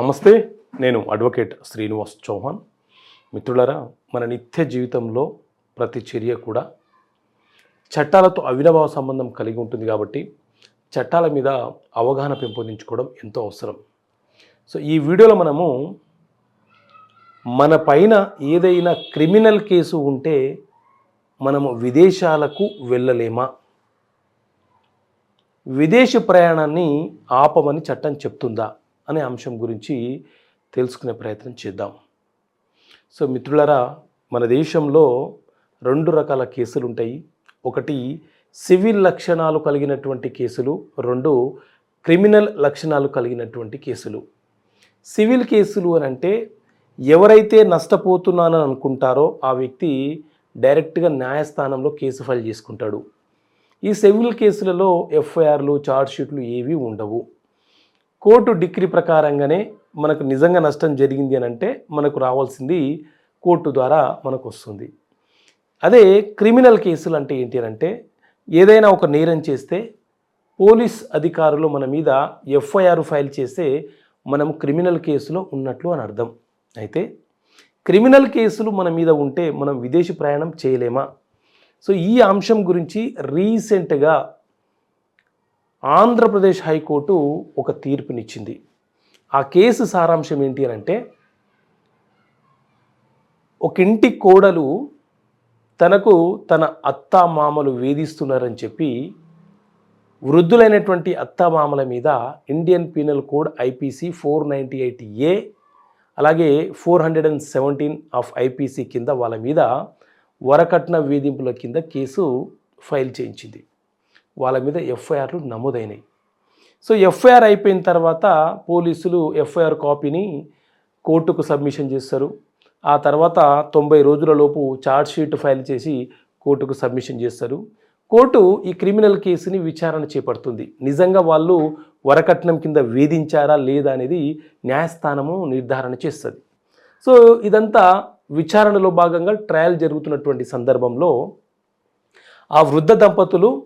నమస్తే నేను అడ్వకేట్ శ్రీనివాస్ చౌహాన్. మిత్రులరా మన నిత్య జీవితంలో ప్రతి చర్య కూడా చట్టాలతో అవినభావ సంబంధం కలిగి ఉంటుంది కాబట్టి చట్టాల మీద అవగాహన పెంపొందించుకోవడం ఎంతో అవసరం. సో ఈ వీడియోలో మనము మన పైన ఏదైనా క్రిమినల్ కేసు ఉంటే మనము విదేశాలకు వెళ్ళలేమా? విదేశీ ప్రయాణాన్ని ఆపమని చట్టం చెప్తుందా? అనే అంశం గురించి తెలుసుకునే ప్రయత్నం చేద్దాం. సో మిత్రులరా మన దేశంలో రెండు రకాల కేసులు ఉంటాయి. ఒకటి సివిల్ లక్షణాలు కలిగినటువంటి కేసులు. రెండు క్రిమినల్ లక్షణాలు కలిగినటువంటి కేసులు. సివిల్ కేసులు అని అంటే ఎవరైతే నష్టపోతున్నానని అనుకుంటారో ఆ వ్యక్తి డైరెక్ట్గా న్యాయస్థానంలో కేసు ఫైల్ చేసుకుంటాడు. ఈ సివిల్ కేసులలో ఎఫ్ఐఆర్లు ఛార్జ్షీట్లు ఏవి ఉండవు. కోర్టు డిగ్రీ ప్రకారంగానే మనకు నిజంగా నష్టం జరిగింది అని అంటే మనకు రావాల్సింది కోర్టు ద్వారా మనకు వస్తుంది. అదే క్రిమినల్ కేసులు అంటే ఏంటి అని అంటే ఏదైనా ఒక నేరం చేస్తే పోలీస్ అధికారులు మన మీద ఎఫ్ఐఆర్ ఫైల్ చేస్తే మనం క్రిమినల్ కేసులో ఉన్నట్లు అని అర్థం. అయితే క్రిమినల్ కేసులు మన మీద ఉంటే మనం విదేశీ ప్రయాణం చేయలేమా? సో ఈ అంశం గురించి రీసెంట్గా ఆంధ్రప్రదేశ్ హైకోర్టు ఒక తీర్పునిచ్చింది. ఆ కేసు సారాంశం ఏంటి అని అంటే ఒక ఇంటి కోడలు తనకు తన అత్తామామలు వేధిస్తున్నారని చెప్పి వృద్ధులైనటువంటి అత్తామామల మీద Indian penal code IPC four ninety eight A అలాగే four hundred and seventeen of IPC కింద వాళ్ళ మీద వరకట్న వేధింపుల కింద కేసు ఫైల్ చేయించింది. వాళ్ళ మీద ఎఫ్ఐఆర్లు నమోదైనాయి. సో ఎఫ్ఐఆర్ అయిపోయిన తర్వాత పోలీసులు ఎఫ్ఐఆర్ కాపీని కోర్టుకు సబ్మిషన్ చేస్తారు. ఆ తర్వాత తొంభై రోజులలోపు ఛార్జ్షీట్ ఫైల్ చేసి కోర్టుకు సబ్మిషన్ చేస్తారు. కోర్టు ఈ క్రిమినల్ కేసుని విచారణ చేపడుతుంది. నిజంగా వాళ్ళు వరకట్నం కింద వేధించారా లేదా అనేది న్యాయస్థానము నిర్ధారణ చేస్తుంది. సో ఇదంతా విచారణలో భాగంగా ట్రయల్ జరుగుతున్నటువంటి సందర్భంలో ఆ వృద్ధ దంపతులు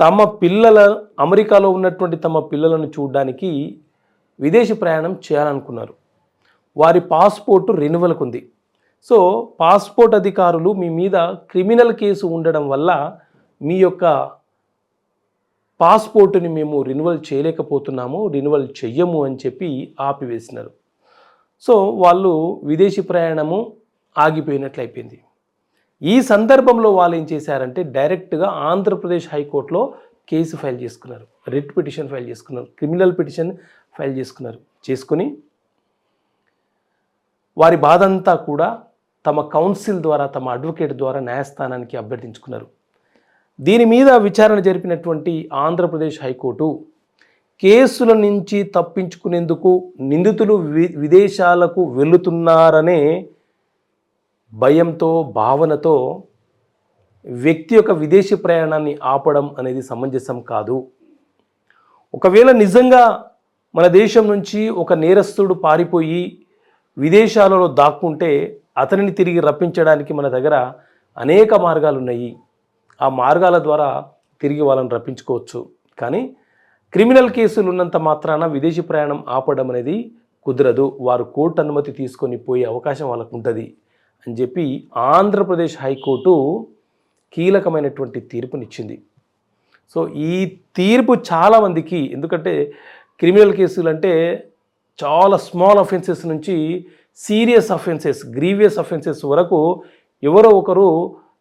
తమ పిల్లల అమెరికాలో ఉన్నటువంటి తమ పిల్లలను చూడడానికి విదేశీ ప్రయాణం చేయాలనుకున్నారు. వారి పాస్పోర్టు రెన్యువల్కు ఉంది. సో పాస్పోర్ట్ అధికారులు మీ మీద క్రిమినల్ కేసు ఉండడం వల్ల మీ యొక్క పాస్పోర్టుని మేము రెన్యువల్ చేయలేకపోతున్నాము రెన్యువల్ చెయ్యము అని చెప్పి ఆపివేసినారు. సో వాళ్ళు విదేశీ ప్రయాణము ఆగిపోయినట్లు అయిపోయింది ఈ సందర్భంలో వాళ్ళు ఏం చేశారంటే డైరెక్ట్గా ఆంధ్రప్రదేశ్ హైకోర్టులో కేసు ఫైల్ చేసుకున్నారు. రిట్ పిటిషన్ ఫైల్ చేసుకున్నారు. క్రిమినల్ పిటిషన్ ఫైల్ చేసుకున్నారు. చేసుకుని వారి బాధ అంతా కూడా తమ కౌన్సిల్ ద్వారా తమ అడ్వకేట్ ద్వారా న్యాయస్థానానికి అభ్యర్థించుకున్నారు. దీని మీద విచారణ జరిపినటువంటి ఆంధ్రప్రదేశ్ హైకోర్టు కేసుల నుంచి తప్పించుకునేందుకు నిందితులు వి విదేశాలకు వెళుతున్నారనే భయంతో భావనతో వ్యక్తి యొక్క విదేశీ ప్రయాణాన్ని ఆపడం అనేది సమంజసం కాదు. ఒకవేళ నిజంగా మన దేశం నుంచి ఒక నేరస్తుడు పారిపోయి విదేశాలలో దాక్కుంటే అతనిని తిరిగి రప్పించడానికి మన దగ్గర అనేక మార్గాలు ఉన్నాయి. ఆ మార్గాల ద్వారా తిరిగి వాళ్ళని రప్పించుకోవచ్చు. కానీ క్రిమినల్ కేసులు ఉన్నంత మాత్రాన విదేశీ ప్రయాణం ఆపడం అనేది కుదరదు. వారు కోర్టు అనుమతి తీసుకొని పోయే అవకాశం వాళ్ళకు ఉంటుంది. అని చెప్పి ఆంధ్రప్రదేశ్ హైకోర్టు కీలకమైనటువంటి తీర్పునిచ్చింది. సో ఈ తీర్పు చాలామందికి ఎందుకంటే క్రిమినల్ కేసులు అంటే చాలా స్మాల్ అఫెన్సెస్ నుంచి సీరియస్ అఫెన్సెస్ గ్రీవియస్ అఫెన్సెస్ వరకు ఎవరో ఒకరు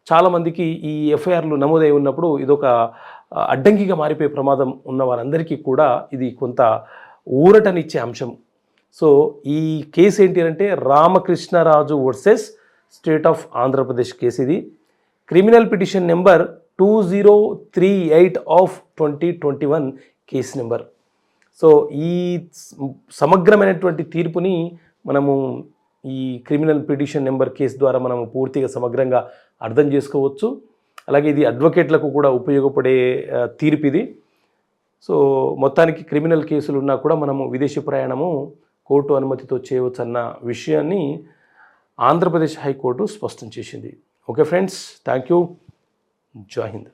చాలామందికి ఈ ఎఫ్ఐఆర్లు నమోదై ఉన్నప్పుడు ఇదొక అడ్డంకిగా మారిపోయే ప్రమాదం ఉన్న వారందరికీ కూడా ఇది కొంత ఊరటనిచ్చే అంశం. సో ఈ కేసు ఏంటి అంటే Ramakrishnaraju versus state of Andhra Pradesh case ఇది. Criminal petition number two zero three eight of twenty twenty one case number. So ఈ సమగ్రమైనటువంటి తీర్పుని మనము ఈ క్రిమినల్ పిటిషన్ నెంబర్ కేసు ద్వారా మనము పూర్తిగా సమగ్రంగా అర్థం చేసుకోవచ్చు. అలాగే ఇది అడ్వకేట్లకు కూడా ఉపయోగపడే తీర్పు ఇది. సో మొత్తానికి క్రిమినల్ కేసులు ఉన్నా కూడా మనము విదేశీ ప్రయాణము కోర్టు అనుమతితో చేయవచ్చు అన్న విషయాన్ని ఆంధ్రప్రదేశ్ హైకోర్టు స్పష్టం చేసింది. ఓకే ఫ్రెండ్స్ థ్యాంక్ యూ జై హింద్.